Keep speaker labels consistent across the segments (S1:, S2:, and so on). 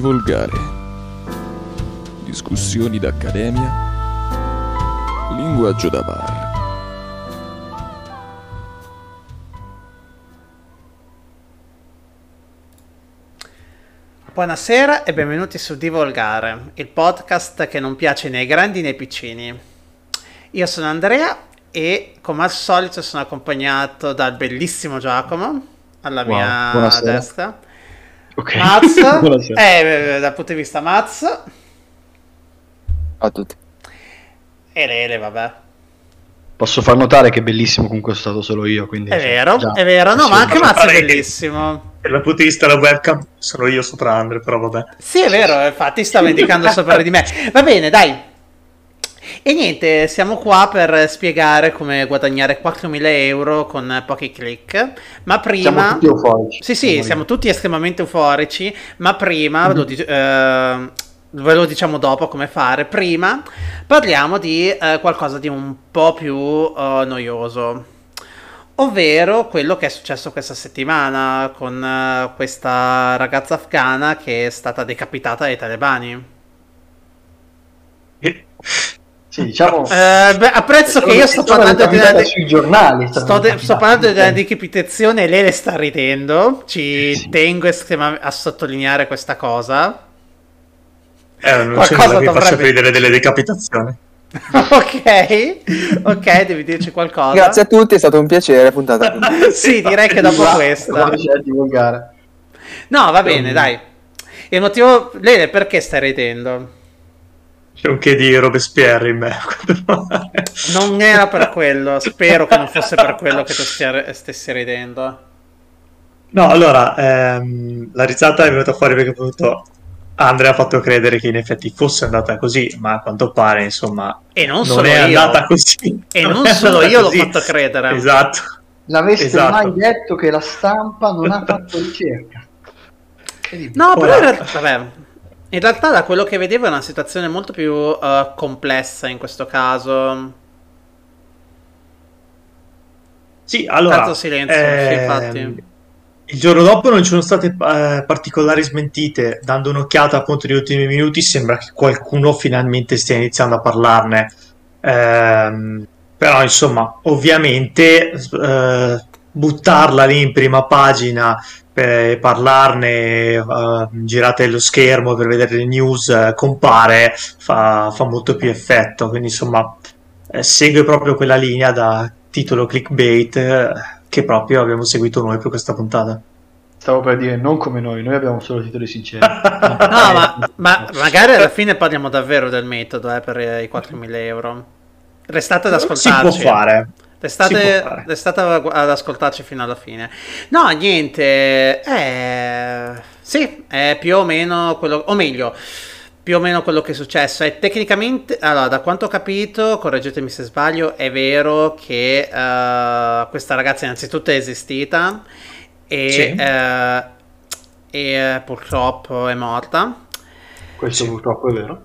S1: Volgare. Discussioni d'accademia. Linguaggio da bar.
S2: Buonasera e benvenuti su Divolgare, il podcast che non piace né ai grandi né ai piccini. Io sono Andrea e come al solito sono accompagnato dal bellissimo Giacomo alla
S3: Wow,
S2: mia
S3: buonasera.
S2: destra.
S3: Ok.
S2: Maz,
S3: Buonasera.
S2: eh, dal punto di vista Maz
S4: a tutti.
S2: e Lele, vabbè.
S3: Posso far notare che è bellissimo comunque sono stato solo io, quindi...
S2: È vero,
S3: già-
S2: è vero, no, ma anche
S3: già-
S2: Maz è bellissimo.
S5: Dal punto di vista della webcam sono io sopra Andre, però vabbè.
S2: Sì, è vero, infatti stavo indicando sopra di me. Va bene, dai. E niente, siamo qua per spiegare come guadagnare 4.000 euro con pochi click. Ma prima...
S3: Siamo tutti euforici.
S2: Sì, sì,
S3: Siamo
S2: tutti estremamente euforici, ma prima,
S3: Mm-hmm.
S2: lo eh, ve lo diciamo dopo come fare, prima parliamo di eh, qualcosa di un po' più eh, noioso, ovvero quello che è successo questa settimana con eh, questa ragazza afghana che è stata decapitata dai talebani.
S3: Sì, diciamo...
S2: Eh, beh, apprezzo che io sto parlando di una...
S3: sui giornali.
S2: Sto, de- sto parlando di una decapitazione e lei le sta ridendo. Ci
S3: Sì.
S2: tengo a sottolineare questa cosa.
S5: Eh, non
S2: Qualcosa
S5: faccia
S2: dovrebbe-
S5: vedere delle decapitazioni.
S2: ok, ok, devi dirci qualcosa.
S4: Grazie a tutti, è stato un piacere. Puntata.
S2: Sì, direi che dopo questa. No, va bene, dai. Il motivo. Lele, perché stai ridendo?
S5: C'è un che di Robespierre in me.
S2: Non era per quello. Spero che non fosse per quello che tu stia- stessi ridendo.
S5: No, allora, ehm, la risata è venuta fuori perché appunto Andrea ha fatto credere che in effetti fosse andata così, ma a quanto pare, insomma,
S2: E non,
S5: non, è
S2: io.
S5: andata così.
S2: E non
S5: è
S2: solo io l'ho
S5: così.
S2: fatto credere.
S5: Esatto.
S3: L'avreste
S5: Esatto.
S3: mai detto che la stampa non ha fatto ricerca?
S2: No, però realtà, vabbè, in realtà da quello che vedevo è una situazione molto più eh, complessa in questo caso.
S5: Sì, allora...
S2: Tanto silenzio,
S5: ehm,
S2: infatti.
S5: Il giorno dopo non ci sono state eh, particolari smentite, dando un'occhiata appunto negli ultimi minuti sembra che qualcuno finalmente stia iniziando a parlarne. Ehm, però insomma, ovviamente eh, buttarla lì in prima pagina per parlarne, eh, girate lo schermo per vedere le news, eh, compare, fa, fa molto più effetto. Quindi insomma, eh, segue proprio quella linea da titolo clickbait eh, che proprio abbiamo seguito noi per questa puntata.
S3: Stavo per dire, non come noi, noi abbiamo solo titoli sinceri.
S2: No, ma, ma magari alla fine parliamo davvero del metodo eh, per i 4.000 euro. Restate ad ascoltarci.
S5: Si può fare.
S2: Restate ad ascoltarci fino alla fine. No, niente. Eh, sì, è più o meno quello. O meglio, più o meno quello che è successo. È tecnicamente. Allora, da quanto ho capito, correggetemi se sbaglio, è vero che eh, questa ragazza innanzitutto è esistita. E,
S5: Sì.
S2: eh, e eh, purtroppo è morta.
S3: Questo
S5: Sì.
S3: purtroppo è vero.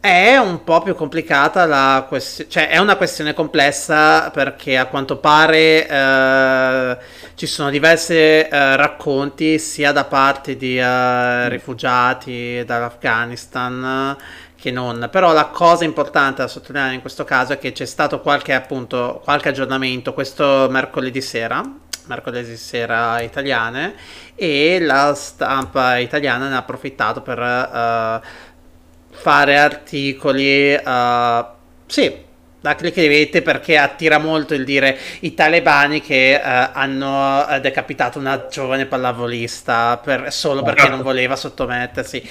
S2: È un po' più complicata la questione, cioè è una questione complessa perché a quanto pare eh, ci sono diversi eh, racconti sia da parte di eh, rifugiati dall'Afghanistan che non, però la cosa importante da sottolineare in questo caso è che c'è stato qualche appunto qualche aggiornamento questo mercoledì sera, mercoledì sera italiane e la stampa italiana ne ha approfittato per eh, fare articoli, eh, sì, da clickbait perché attira molto il dire i talebani che eh, hanno eh, decapitato una giovane pallavolista per- solo perché non voleva sottomettersi.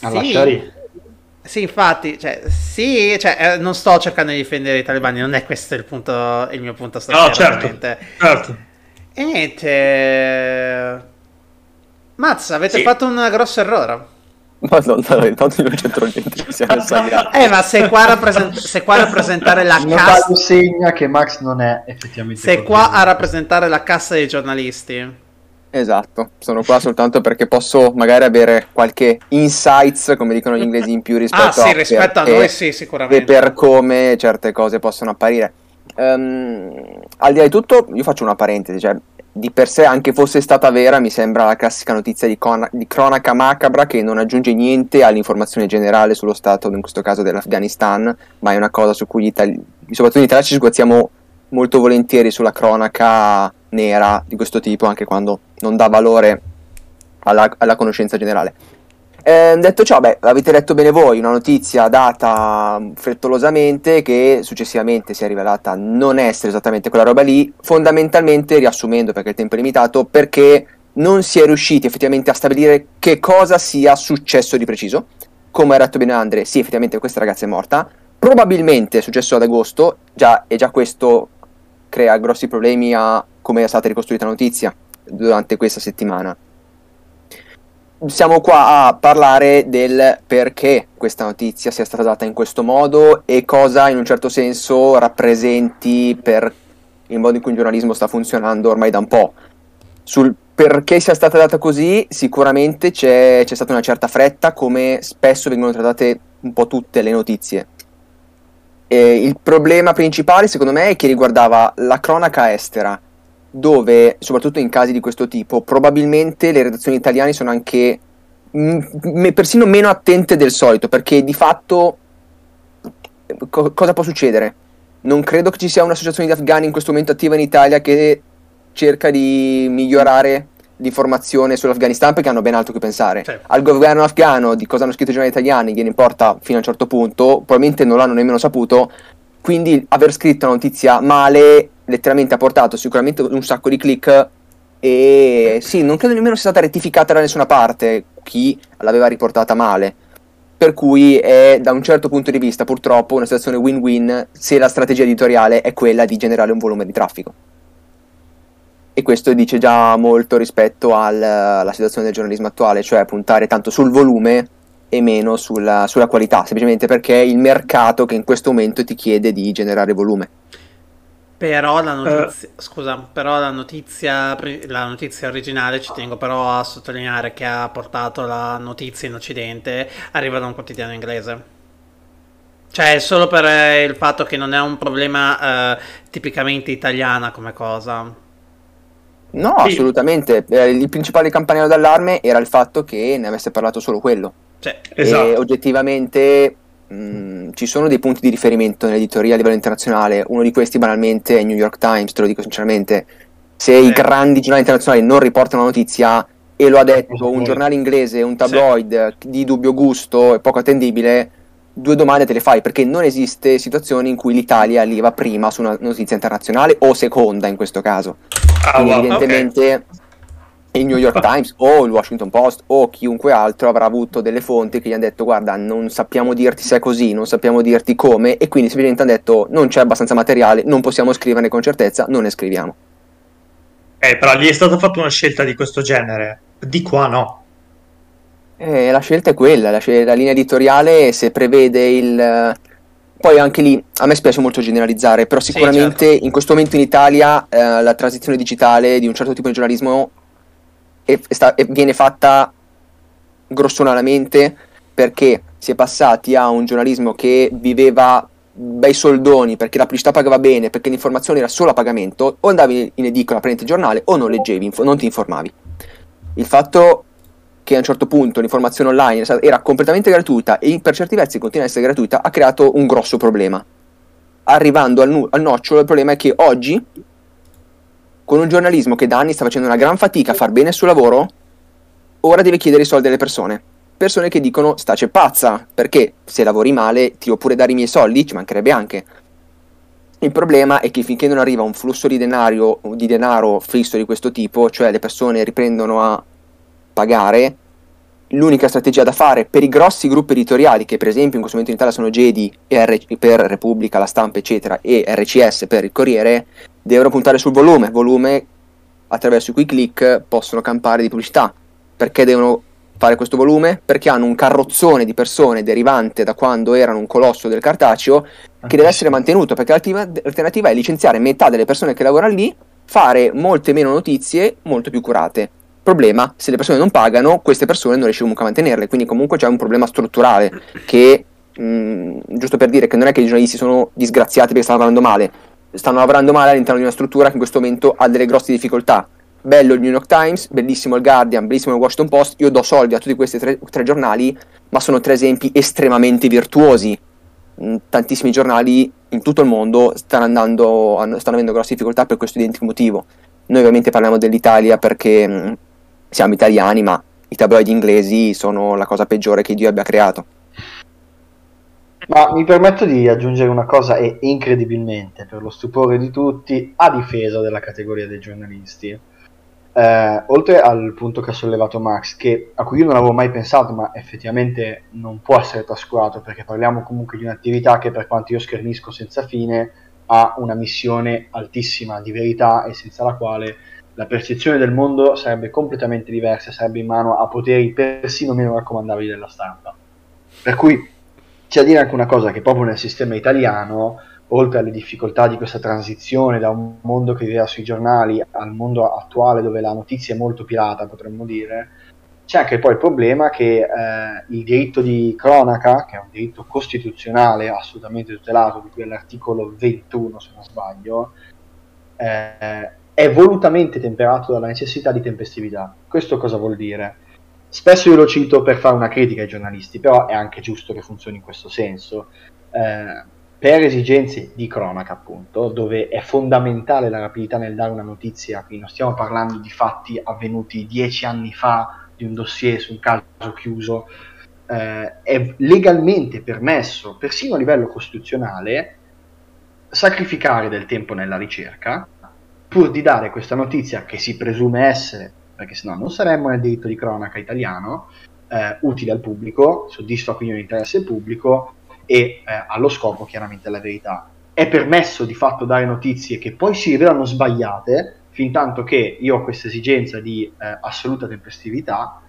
S3: Alla
S2: Sì. Sì, infatti, cioè, sì, cioè, eh, non sto cercando di difendere i talebani, non è questo il punto, il mio punto stasera.
S5: No, certo. Certo.
S2: E niente. Mazza, avete
S5: Sì.
S2: fatto un grosso errore.
S4: Madonna, intanto non c'entro niente.
S2: Eh, ma sei qua a, rappresent- sei qua a rappresentare la
S3: Il
S2: cassa.
S3: segna che Max non è effettivamente
S2: Sei qua a rappresentare la cassa dei giornalisti.
S4: Esatto, sono qua soltanto perché posso magari avere qualche insights, come dicono gli inglesi, in più rispetto
S2: Ah, sì,
S4: a
S2: rispetto a
S4: perché-
S2: noi, sì,
S4: e
S2: sicuramente.
S4: per come certe cose possono apparire. Ehm, al di là di tutto, io faccio una parentesi, cioè di per sé, anche fosse stata vera, mi sembra la classica notizia di, con- di cronaca macabra che non aggiunge niente all'informazione generale sullo stato, in questo caso dell'Afghanistan, ma è una cosa su cui gli itali- soprattutto in Italia ci sguazziamo molto volentieri sulla cronaca nera di questo tipo, anche quando non dà valore alla, alla conoscenza generale. Eh, detto ciò, beh, avete letto bene voi, una notizia data frettolosamente che successivamente si è rivelata non essere esattamente quella roba lì, fondamentalmente riassumendo perché il tempo è limitato, perché non si è riusciti effettivamente a stabilire che cosa sia successo di preciso. Come ha detto bene Andre, sì, effettivamente questa ragazza è morta, probabilmente è successo ad agosto, già, e già questo crea grossi problemi a come è stata ricostruita la notizia durante questa settimana siamo qua a parlare del perché questa notizia sia stata data in questo modo e cosa in un certo senso rappresenti per il modo in cui il giornalismo sta funzionando ormai da un po'. Sul perché sia stata data così, sicuramente c'è, c'è stata una certa fretta, come spesso vengono trattate un po' tutte le notizie. E il problema principale, secondo me, è che riguardava la cronaca estera dove, soprattutto in casi di questo tipo, probabilmente le redazioni italiane sono anche m- persino meno attente del solito, perché di fatto co- cosa può succedere? Non credo che ci sia un'associazione di afghani in questo momento attiva in Italia che cerca di migliorare l'informazione sull'Afghanistan perché hanno ben altro che pensare.
S2: Certo.
S4: Al governo afghano di cosa hanno scritto i giornali italiani gliene importa fino a un certo punto, probabilmente non l'hanno nemmeno saputo, quindi aver scritto una notizia male letteralmente ha portato sicuramente un sacco di click e sì, non credo nemmeno sia stata rettificata da nessuna parte chi l'aveva riportata male. Per cui è da un certo punto di vista purtroppo una situazione win-win se la strategia editoriale è quella di generare un volume di traffico. E questo dice già molto rispetto al- alla situazione del giornalismo attuale, cioè puntare tanto sul volume e meno sulla, sulla qualità, semplicemente perché è il mercato che in questo momento ti chiede di generare volume.
S2: Però la notizia, scusa, però la notizia, la notizia originale ci tengo però a sottolineare che ha portato la notizia in Occidente arriva da un quotidiano inglese. Cioè, solo per eh, il fatto che non è un problema eh, tipicamente italiana come cosa.
S4: No,
S5: Sì.
S4: assolutamente. Eh, il principale campanello d'allarme era il fatto che ne avesse parlato solo quello.
S2: Cioè,
S5: Esatto.
S4: E oggettivamente mh, ci sono dei punti di riferimento nell'editoria a livello internazionale. Uno di questi, banalmente, è il New York Times, te lo dico sinceramente. Se i
S2: Sì.
S4: grandi giornali internazionali non riportano la notizia e lo ha detto un giornale inglese, un tabloid di dubbio gusto e poco attendibile, due domande te le fai perché non esiste situazioni in cui l'Italia arriva prima su una notizia internazionale o seconda in questo caso.
S5: Ah, wow,
S4: evidentemente il New York Times o il Washington Post o chiunque altro avrà avuto delle fonti che gli hanno detto guarda non sappiamo dirti se è così, non sappiamo dirti come e quindi semplicemente hanno detto non c'è abbastanza materiale, non possiamo scriverne con certezza, non ne scriviamo.
S5: Eh, però gli è stata fatta una scelta di questo genere. Di qua no.
S4: E la scelta è quella, la, la linea editoriale se prevede il... Poi anche lì, a me spiace molto generalizzare, però
S2: Sì,
S4: sicuramente
S2: certo.
S4: in questo momento in Italia eh, la transizione digitale di un certo tipo di giornalismo è sta- è- viene fatta grossolanamente perché si è passati a un giornalismo che viveva bei soldoni perché la pubblicità pagava bene, perché l'informazione era solo a pagamento, o andavi in edicola a prendere il giornale o non leggevi, info- non ti informavi. Il fatto che a un certo punto l'informazione online era completamente gratuita e per certi versi continua ad essere gratuita ha creato un grosso problema. Arrivando al, nu- al nocciolo, il problema è che oggi, con un giornalismo che da anni sta facendo una gran fatica a far bene il suo lavoro, ora deve chiedere i soldi alle persone. Persone che dicono stace pazza, perché se lavori male ti devo pure dare i miei soldi, ci mancherebbe anche. Il problema è che finché non arriva un flusso di denaro, di denaro fisso di questo tipo, cioè le persone riprendono a pagare, l'unica strategia da fare per i grossi gruppi editoriali, che per esempio in questo momento in Italia sono Jedi per Repubblica, La Stampa, eccetera, e RCS per il Corriere, devono puntare sul volume, volume attraverso cui click possono campare di pubblicità. Perché devono fare questo volume? Perché hanno un carrozzone di persone derivante da quando erano un colosso del cartaceo che deve essere mantenuto, perché l'alternativa è licenziare metà delle persone che lavorano lì, fare molte meno notizie molto più curate. Problema, se le persone non pagano, queste persone non riesci comunque a mantenerle, quindi comunque c'è un problema strutturale che, mh, giusto per dire che non è che i giornalisti sono disgraziati perché stanno lavorando male, stanno lavorando male all'interno di una struttura che in questo momento ha delle grosse difficoltà. bello il New York Times, bellissimo il Guardian, bellissimo il Washington Post, io do soldi a tutti questi tre, tre giornali, ma sono tre esempi estremamente virtuosi. Mm, Tantissimi giornali in tutto il mondo stanno, andando, stanno avendo grosse difficoltà per questo identico motivo. Noi ovviamente parliamo dell'Italia perché mm, siamo italiani, ma i tabloidi inglesi sono la cosa peggiore che Dio abbia creato.
S3: Ma mi permetto di aggiungere una cosa e incredibilmente, per lo stupore di tutti, a difesa della categoria dei giornalisti. Eh, oltre al punto che ha sollevato Max, che, a cui io non avevo mai pensato, ma effettivamente non può essere trascurato, perché parliamo comunque di un'attività che per quanto io schernisco senza fine, ha una missione altissima di verità e senza la quale la percezione del mondo sarebbe completamente diversa, sarebbe in mano a poteri persino meno raccomandabili della stampa. Per cui c'è da dire anche una cosa che proprio nel sistema italiano, oltre alle difficoltà di questa transizione da un mondo che viveva sui giornali al mondo attuale dove la notizia è molto pirata, potremmo dire, c'è anche poi il problema che eh, il diritto di cronaca, che è un diritto costituzionale assolutamente tutelato, di cui è l'articolo 21 se non sbaglio, eh, è volutamente temperato dalla necessità di tempestività. Questo cosa vuol dire? Spesso io lo cito per fare una critica ai giornalisti, però è anche giusto che funzioni in questo senso. Eh, per esigenze di cronaca, appunto, dove è fondamentale la rapidità nel dare una notizia, quindi non stiamo parlando di fatti avvenuti dieci anni fa, di un dossier su un caso chiuso, eh, è legalmente permesso, persino a livello costituzionale, sacrificare del tempo nella ricerca pur di dare questa notizia che si presume essere, perché sennò non saremmo nel diritto di cronaca italiano, eh, utile al pubblico, soddisfa quindi un interesse pubblico e eh, allo scopo chiaramente la verità. È permesso di fatto dare notizie che poi si rivelano sbagliate, fin tanto che io ho questa esigenza di eh, assoluta tempestività,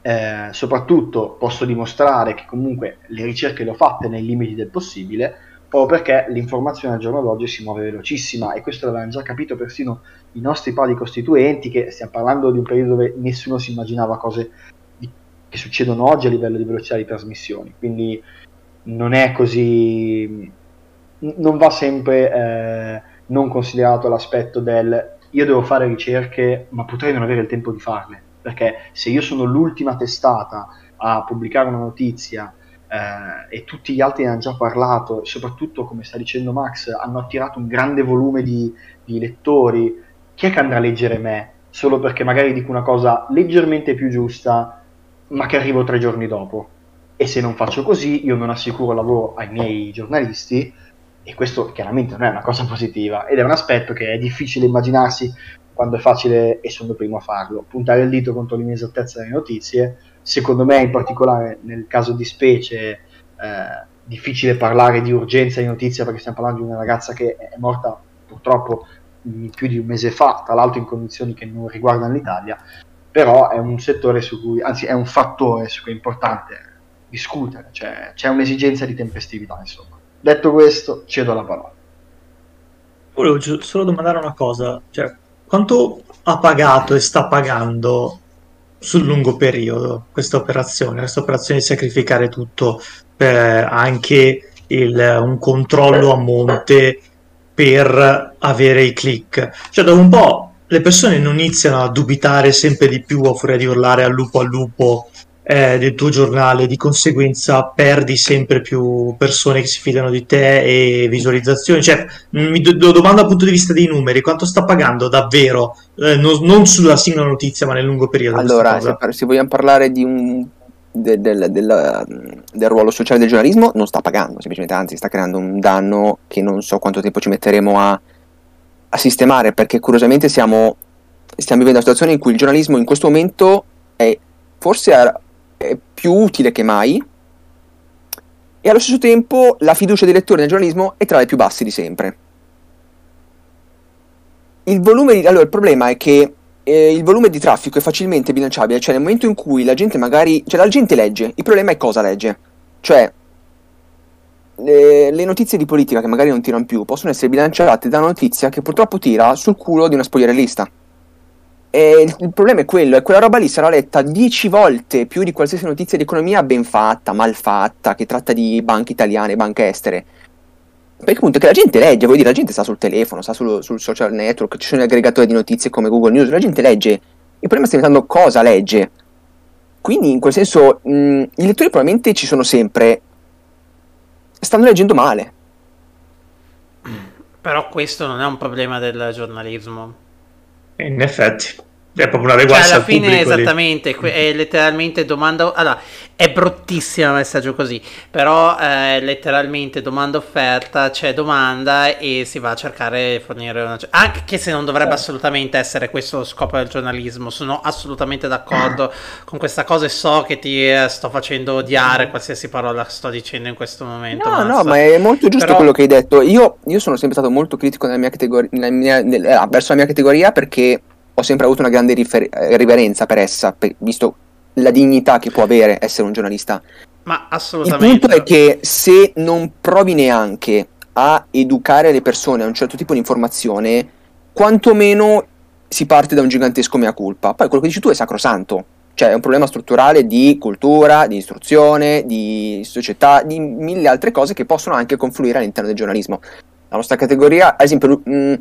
S3: eh, soprattutto posso dimostrare che comunque le ricerche le ho fatte nei limiti del possibile, proprio perché l'informazione al giorno d'oggi si muove velocissima e questo l'avevano già capito persino i nostri padri costituenti, che stiamo parlando di un periodo dove nessuno si immaginava cose di- che succedono oggi a livello di velocità di trasmissioni, quindi non è così, non va sempre eh, non considerato l'aspetto del io devo fare ricerche ma potrei non avere il tempo di farle, perché se io sono l'ultima testata a pubblicare una notizia eh, e tutti gli altri ne hanno già parlato, soprattutto come sta dicendo Max, hanno attirato un grande volume di, di lettori, chi è che andrà a leggere me? Solo perché magari dico una cosa leggermente più giusta, ma che arrivo tre giorni dopo. E se non faccio così, io non assicuro lavoro ai miei giornalisti, e questo chiaramente non è una cosa positiva, ed è un aspetto che è difficile immaginarsi quando è facile, e sono il primo a farlo, puntare il dito contro l'inesattezza delle notizie. Secondo me, in particolare nel caso di specie, eh, difficile parlare di urgenza di notizia perché stiamo parlando di una ragazza che è morta purtroppo mh, più di un mese fa, tra l'altro in condizioni che non riguardano l'Italia, però è un settore su cui, anzi è un fattore su cui è importante discutere, cioè c'è un'esigenza di tempestività, insomma. Detto questo, cedo la parola.
S5: Volevo solo domandare una cosa, cioè quanto ha pagato e sta pagando sul lungo periodo questa operazione, questa operazione di sacrificare tutto per anche il- un controllo a monte per avere i click. Cioè, dopo un po' le persone non iniziano a dubitare sempre di più a furia di urlare al lupo al lupo eh, del tuo giornale, di conseguenza perdi sempre più persone che si fidano di te e visualizzazioni. Cioè, mi do- do- domando dal punto di vista dei numeri, quanto sta pagando davvero, eh, non, non sulla singola notizia, ma nel lungo periodo
S4: Allora, se, par- se vogliamo parlare di un, de- del, del, mm, del ruolo sociale del giornalismo, non sta pagando, semplicemente, anzi, sta creando un danno che non so quanto tempo ci metteremo a, a sistemare, perché curiosamente siamo, stiamo vivendo una situazione in cui il giornalismo in questo momento è forse è più utile che mai e allo stesso tempo la fiducia dei lettori nel giornalismo è tra le più basse di sempre. Il volume di... Allora, il problema è che eh, il volume di traffico è facilmente bilanciabile, cioè nel momento in cui la gente magari... Cioè la gente legge, il problema è cosa legge. Cioè, le, le notizie di politica che magari non tirano più possono essere bilanciate da una notizia che purtroppo tira sul culo di una spogliarellista. E il, problema è quello, e quella roba lì sarà letta dieci volte più di qualsiasi notizia di economia ben fatta, mal fatta, che tratta di banche italiane, banche estere. Perché appunto che la gente legge, vuol dire la gente sta sul telefono, sta sul, sul social network, ci sono gli aggregatori di notizie come Google News, la gente legge. Il problema sta diventando cosa legge. Quindi in quel senso mh, i lettori probabilmente ci sono sempre, stanno leggendo male.
S2: Però questo non è un problema del giornalismo.
S5: In effetti. È proprio una
S2: Cioè, alla
S5: al
S2: fine,
S5: lì.
S2: esattamente, que- è letteralmente domanda. Allora, è bruttissimo il messaggio così, però è letteralmente domanda offerta, c'è domanda e si va a cercare di fornire una. Anche se non dovrebbe assolutamente essere questo lo scopo del giornalismo, sono assolutamente d'accordo con questa cosa e so che ti eh, sto facendo odiare qualsiasi parola sto dicendo in questo momento.
S4: No, no,
S2: Mazza.
S4: ma è molto giusto
S2: Però-
S4: quello che hai detto. Io, io sono sempre stato molto critico nella mia categoria, nella mia- nel- eh, verso la mia categoria perché ho sempre avuto una grande rifer- eh, riverenza per essa, per- visto la dignità che può avere essere un giornalista.
S2: Ma
S4: Il
S2: assolutamente.
S4: punto è che se non provi neanche a educare le persone a un certo tipo di informazione, quantomeno si parte da un gigantesco mea culpa. Poi quello che dici tu è sacrosanto. Cioè è un problema strutturale di cultura, di istruzione, di società, di mille altre cose che possono anche confluire all'interno del giornalismo. La nostra categoria, ad esempio, mh, è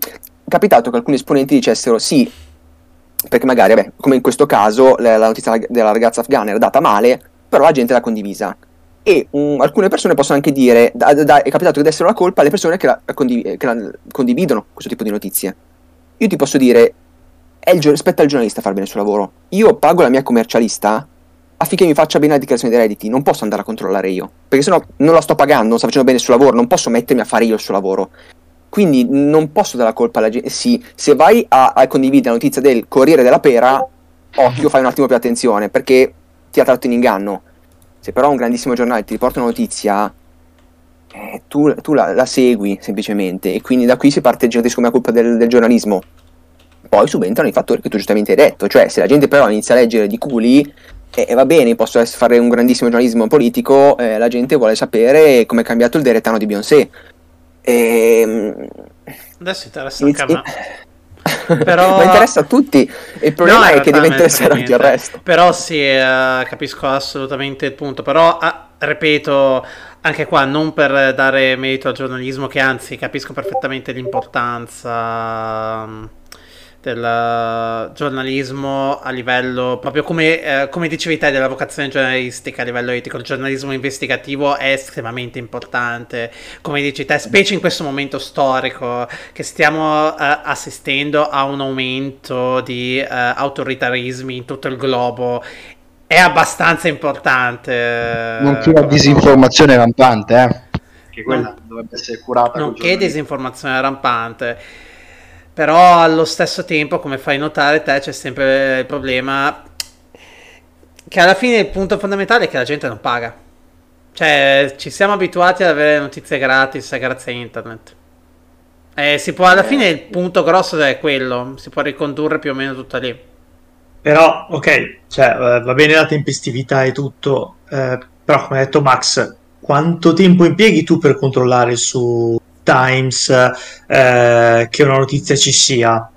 S4: capitato che alcuni esponenti dicessero sì, perché magari, vabbè, come in questo caso, la, la notizia della ragazza afghana era data male, però la gente l'ha condivisa. E um, alcune persone possono anche dire, da- da- è capitato che dessero la colpa alle persone che la, che la condividono questo tipo di notizie. Io ti posso dire, gio- spetta al giornalista fare bene il suo lavoro. Io pago la mia commercialista affinché mi faccia bene la dichiarazione dei redditi, non posso andare a controllare io, perché sennò non la sto pagando, non sta facendo bene il suo lavoro, non posso mettermi a fare io il suo lavoro. Quindi non posso dare la colpa alla gente. Sì, se vai a, a condividere la notizia del Corriere della Pera, occhio, fai un attimo più attenzione, perché ti ha tratto in inganno. Se però un grandissimo giornale ti riporta una notizia, eh, tu, tu la, la segui semplicemente, e quindi da qui si parte gigantesco mea colpa del, del giornalismo. Poi subentrano i fattori che tu giustamente hai detto, cioè se la gente però inizia a leggere di culi, e eh, va bene, posso fare un grandissimo giornalismo politico, eh, la gente vuole sapere come è cambiato il deretano di Beyoncé. Ehm,
S2: Adesso interessa anche a me. Però-
S4: Ma interessa a tutti. E il problema
S2: No,
S4: è che deve interessare anche il resto.
S2: Però sì, eh, capisco assolutamente il punto. Però, ah, ripeto, anche qua non per dare merito al giornalismo, che anzi capisco perfettamente l'importanza del eh, giornalismo a livello, proprio come, eh, come dicevi te, della vocazione giornalistica a livello etico. Il giornalismo investigativo è estremamente importante, come dici te, specie in questo momento storico che stiamo eh, assistendo a un aumento di eh, autoritarismi in tutto il globo. È abbastanza importante.
S3: Nonché la
S2: come
S3: disinformazione rampante, eh. Che quella dovrebbe essere curata.
S2: nonché disinformazione rampante. Però allo stesso tempo, come fai notare te, c'è sempre il problema che alla fine il punto fondamentale è che la gente non paga. Cioè, ci siamo abituati ad avere notizie gratis grazie a internet. Eh, si può, alla fine il punto grosso è quello, si può ricondurre più o meno tutto lì.
S5: Però, ok, cioè, eh, va bene la tempestività e tutto, eh, però come ha detto Max, quanto tempo impieghi tu per controllare su Times eh, che una notizia ci sia?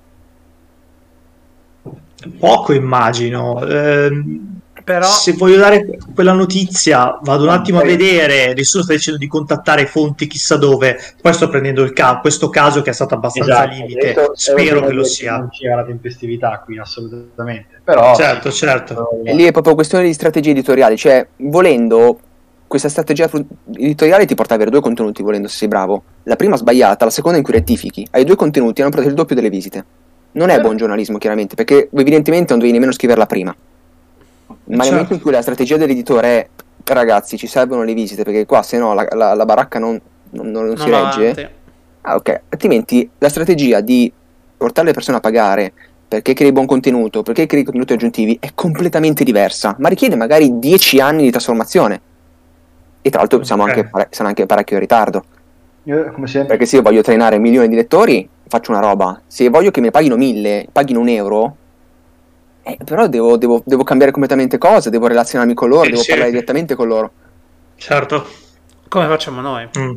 S5: Poco immagino. Ehm,
S2: Però,
S5: se voglio dare quella notizia, vado un attimo a vedere, nessuno sta dicendo di contattare fonti chissà dove, poi sto prendendo il ca- questo caso che è stato abbastanza
S3: Esatto,
S5: limite,
S3: detto-
S5: spero che lo sia.
S3: Non c'era la tempestività qui, assolutamente. Però,
S5: Certo, certo.
S4: E lì è proprio questione di strategie editoriali, cioè volendo questa strategia editoriale ti porta ad avere due contenuti volendo se sei bravo. La prima sbagliata, la seconda in cui rettifichi. Hai due contenuti, hanno preso il doppio delle visite. Non è buon giornalismo chiaramente, perché evidentemente non devi nemmeno scriverla prima. Ma nel
S5: Certo.
S4: momento in cui la strategia dell'editore è ragazzi ci servono le visite perché qua se no la, la- la baracca non, non- non
S2: non
S4: si regge,
S2: avanti.
S4: Ah, ok. Altrimenti la strategia di portare le persone a pagare perché crei buon contenuto, perché crei contenuti aggiuntivi è completamente diversa, ma richiede magari 10 anni di trasformazione. E tra l'altro siamo
S5: Ok.
S4: anche, pare- siamo anche parecchio in ritardo.
S3: io, come sempre,
S4: Perché se io voglio trainare milioni di lettori, faccio una roba. Se voglio che mi paghino mille, paghino un euro, eh, però devo, devo- devo cambiare completamente cose, devo relazionarmi con loro,
S5: Sì,
S4: devo
S5: sì.
S4: parlare direttamente con loro.
S5: Certo.
S2: Come facciamo noi?
S5: Mm.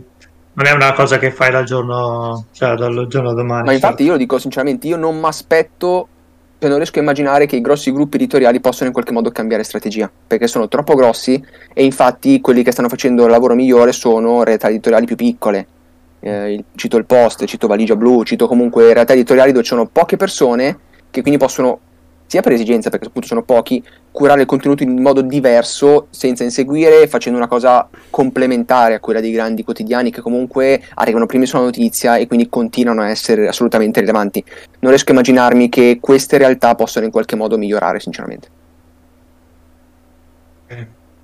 S5: Non è una cosa che fai dal giorno, cioè dal giorno domani.
S4: Ma infatti
S5: certo.
S4: io lo dico sinceramente, io non mi aspetto, cioè non riesco a immaginare che i grossi gruppi editoriali possano in qualche modo cambiare strategia, perché sono troppo grossi e infatti quelli che stanno facendo il lavoro migliore sono realtà editoriali più piccole. eh, cito il Post, cito Valigia Blu, cito comunque realtà editoriali dove ci sono poche persone che quindi possono, sia per esigenza perché appunto sono pochi, curare il contenuto in modo diverso senza inseguire, facendo una cosa complementare a quella dei grandi quotidiani che comunque arrivano prima sulla notizia e quindi continuano a essere assolutamente rilevanti. Non riesco a immaginarmi che queste realtà possano in qualche modo migliorare, sinceramente.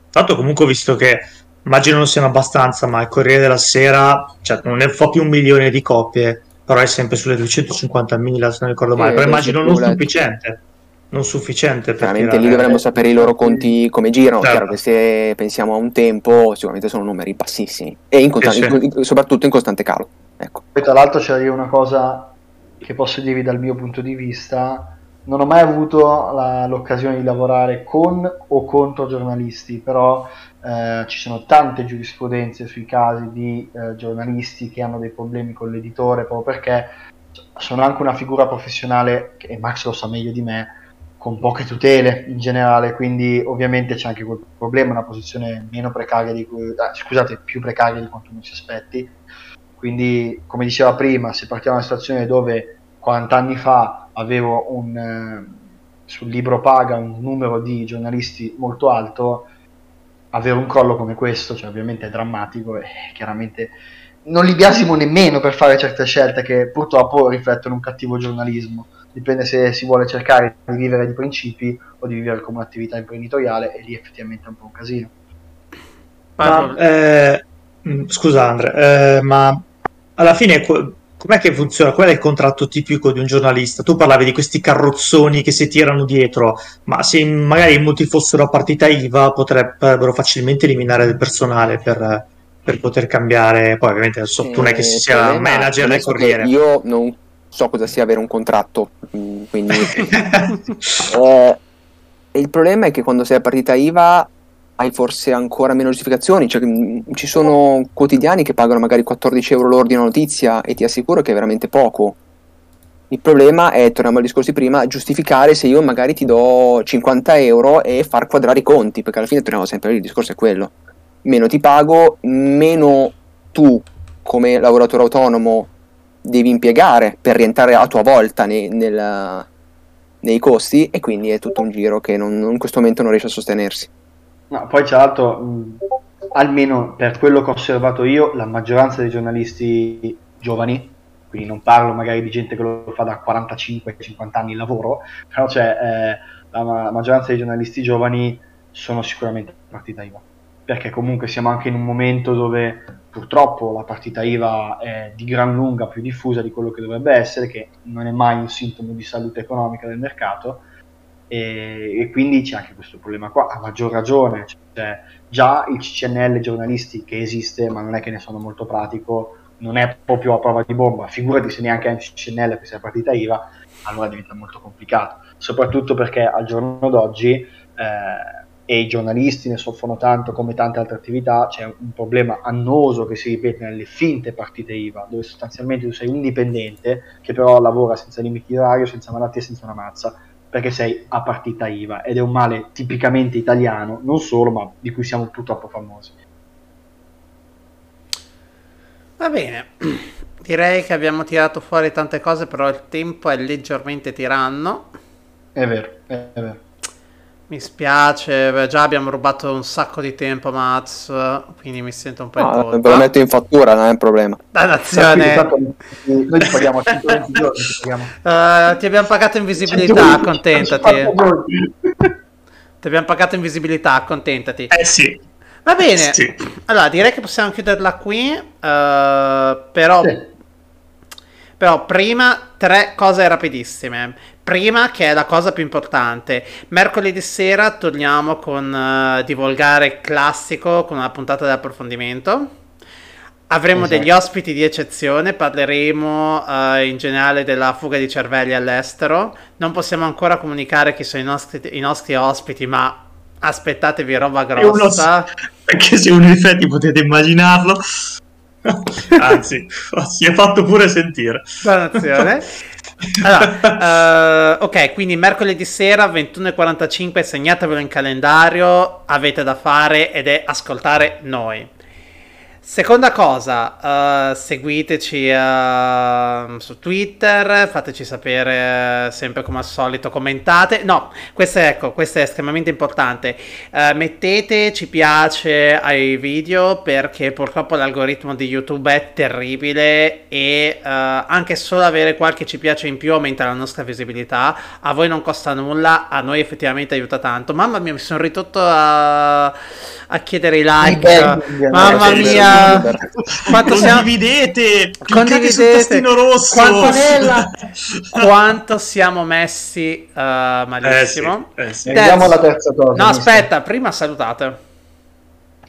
S5: Tanto comunque ho visto che immagino non siano abbastanza, ma il Corriere della Sera cioè, non ne fa più un milione di copie, però è sempre sulle 250.000 se non ricordo male,
S4: Sì,
S5: però immagino non sufficiente. Non sufficiente per
S4: Chiaramente
S5: tirare-
S4: lì dovremmo sapere i loro conti come girano.
S5: Certo.
S4: Chiaro che se pensiamo a un tempo, sicuramente sono numeri bassissimi e in costa-
S5: Sì, sì.
S4: in- in- soprattutto in costante calo. Ecco.
S3: Poi tra l'altro c'è da dire una cosa che posso dirvi dal mio punto di vista. Non ho mai avuto la- l'occasione di lavorare con o contro giornalisti, però eh, ci sono tante giurisprudenze sui casi di eh, giornalisti che hanno dei problemi con l'editore proprio perché sono anche una figura professionale, e Max lo sa meglio di me, con poche tutele in generale, quindi ovviamente c'è anche quel problema, una posizione meno precaria di cui, ah, scusate, più precaria di quanto non si aspetti. Quindi, come diceva prima, se partiamo da una situazione dove 40 anni fa avevo un, eh, sul libro paga un numero di giornalisti molto alto, avere un crollo come questo, cioè ovviamente è drammatico e chiaramente non li biasimo nemmeno per fare certe scelte che purtroppo riflettono un cattivo giornalismo. Dipende se si vuole cercare di vivere di principi o di vivere come un'attività imprenditoriale e lì effettivamente è un po' un casino.
S5: Ma, eh, mh, scusa Andre, eh, ma alla fine co- com'è che funziona? Qual è il contratto tipico di un giornalista? Tu parlavi di questi carrozzoni che si tirano dietro, ma se magari molti fossero a partita IVA potrebbero facilmente eliminare del personale per, per poter cambiare. Poi ovviamente adesso tu non è che
S4: Eh,
S5: sia
S4: problema-
S5: manager del Corriere.
S4: Io non so cosa sia avere un contratto, mm, quindi eh, il problema è che quando sei a partita IVA hai forse ancora meno giustificazioni, cioè, mm, ci sono quotidiani che pagano magari 14 euro l'ordine una notizia e ti assicuro che è veramente poco. Il problema è, torniamo al discorso di prima, giustificare se io magari ti do 50 euro e far quadrare i conti, perché alla fine torniamo sempre lì, il discorso è quello. Meno ti pago, meno tu come lavoratore autonomo devi impiegare per rientrare a tua volta nei, nel- nei costi e quindi è tutto un giro che non- in questo momento non riesce a sostenersi.
S3: No, poi tra l'altro, mh, almeno per quello che ho osservato io, la maggioranza dei giornalisti giovani, quindi non parlo magari di gente che lo fa da 45-50 anni il lavoro, però c'è eh, la, ma- maggioranza dei giornalisti giovani sono sicuramente partita IVA, perché comunque siamo anche in un momento dove purtroppo la partita IVA è di gran lunga più diffusa di quello che dovrebbe essere, che non è mai un sintomo di salute economica del mercato, e, e quindi c'è anche questo problema qua, a maggior ragione, cioè, già il CCNL giornalisti che esiste, ma non è che ne sono molto pratico, non è proprio a prova di bomba, figurati se neanche hai un CCNL per sia partita IVA, allora diventa molto complicato, soprattutto perché al giorno d'oggi, eh, e i giornalisti ne soffrono tanto come tante altre attività, c'è un problema annoso che si ripete nelle finte partite IVA, dove sostanzialmente tu sei un dipendente che però lavora senza limiti di orario, senza malattie, senza una mazza, perché sei a partita IVA ed è un male tipicamente italiano, non solo, ma di cui siamo purtroppo famosi.
S2: Va bene, direi che abbiamo tirato fuori tante cose, però il tempo è leggermente tiranno.
S3: È vero, è vero.
S2: Mi spiace, beh, già abbiamo rubato un sacco di tempo Maz, quindi mi sento un po' in
S4: No,
S2: colpa.
S4: ve lo metto in fattura, non è un problema.
S2: Dannazione.
S3: Tanto Noi ti paghiamo a 120 giorni, ti paghiamo.
S2: Eh, ti abbiamo pagato in visibilità,
S3: 120,
S2: accontentati.
S3: 140 giorni.
S2: Ti abbiamo pagato in visibilità, accontentati.
S5: Eh sì,
S2: Va bene,
S5: sì.
S2: allora direi che possiamo chiuderla qui, eh, però,
S3: Sì.
S2: però prima tre cose rapidissime. Prima, che è la cosa più importante, mercoledì sera torniamo con eh, Divulgare Classico con una puntata di approfondimento. Avremo
S3: Esatto.
S2: degli ospiti di eccezione, parleremo eh, in generale della fuga di cervelli all'estero. Non possiamo ancora comunicare chi sono i nostri, i nostri ospiti, ma aspettatevi roba
S5: È uno-
S2: grossa.
S5: Perché se uno difetti potete immaginarlo. Anzi, si è fatto pure sentire.
S2: Dannazione. Allora, eh, ok, quindi mercoledì sera 21.45, segnatevelo in calendario, avete da fare ed è ascoltare noi. Seconda cosa, uh, seguiteci uh, su Twitter, fateci sapere uh, sempre come al solito, commentate. No, questo è, ecco, questo è estremamente importante. mettete ci piace ai video perché purtroppo l'algoritmo di YouTube è terribile e anche solo avere qualche ci piace in più aumenta la nostra visibilità. A voi non costa nulla, a noi effettivamente aiuta tanto. Mamma mia, mi sono ritotto a, a chiedere i like. Mamma mia
S5: quanto condividete,
S2: condividete sul tastino rosso. Quanto, quanto siamo messi uh, malissimo.
S3: Eh sì, eh sì. Vediamo la terza cosa.
S2: No, aspetta, prima salutate.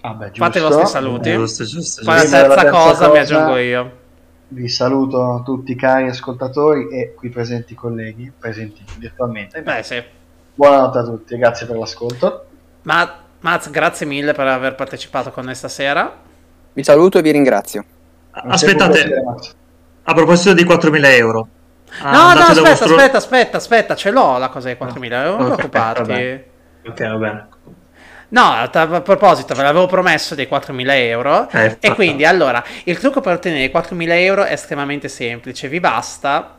S3: Ah beh,
S2: Fate i vostri saluti. Giusto, giusto, giusto. Poi la terza, la terza cosa, cosa mi aggiungo io.
S3: Vi saluto tutti cari ascoltatori e qui presenti colleghi, presenti virtualmente.
S2: Beh, sì.
S3: Buonanotte a tutti, grazie per l'ascolto.
S2: Ma Maz, grazie mille per aver partecipato con noi stasera.
S4: Vi saluto e vi ringrazio.
S5: Aspettate, a proposito di 4.000 euro.
S2: Ah, no, no, aspetta, vostro... aspetta, aspetta, aspetta, ce l'ho la cosa dei 4.000 euro, non okay, preoccuparti.
S5: Ok, va bene.
S2: No, a proposito, ve l'avevo promesso dei 4.000 euro. Eh, e quindi, allora, il trucco per ottenere i 4.000 euro è estremamente semplice. Vi basta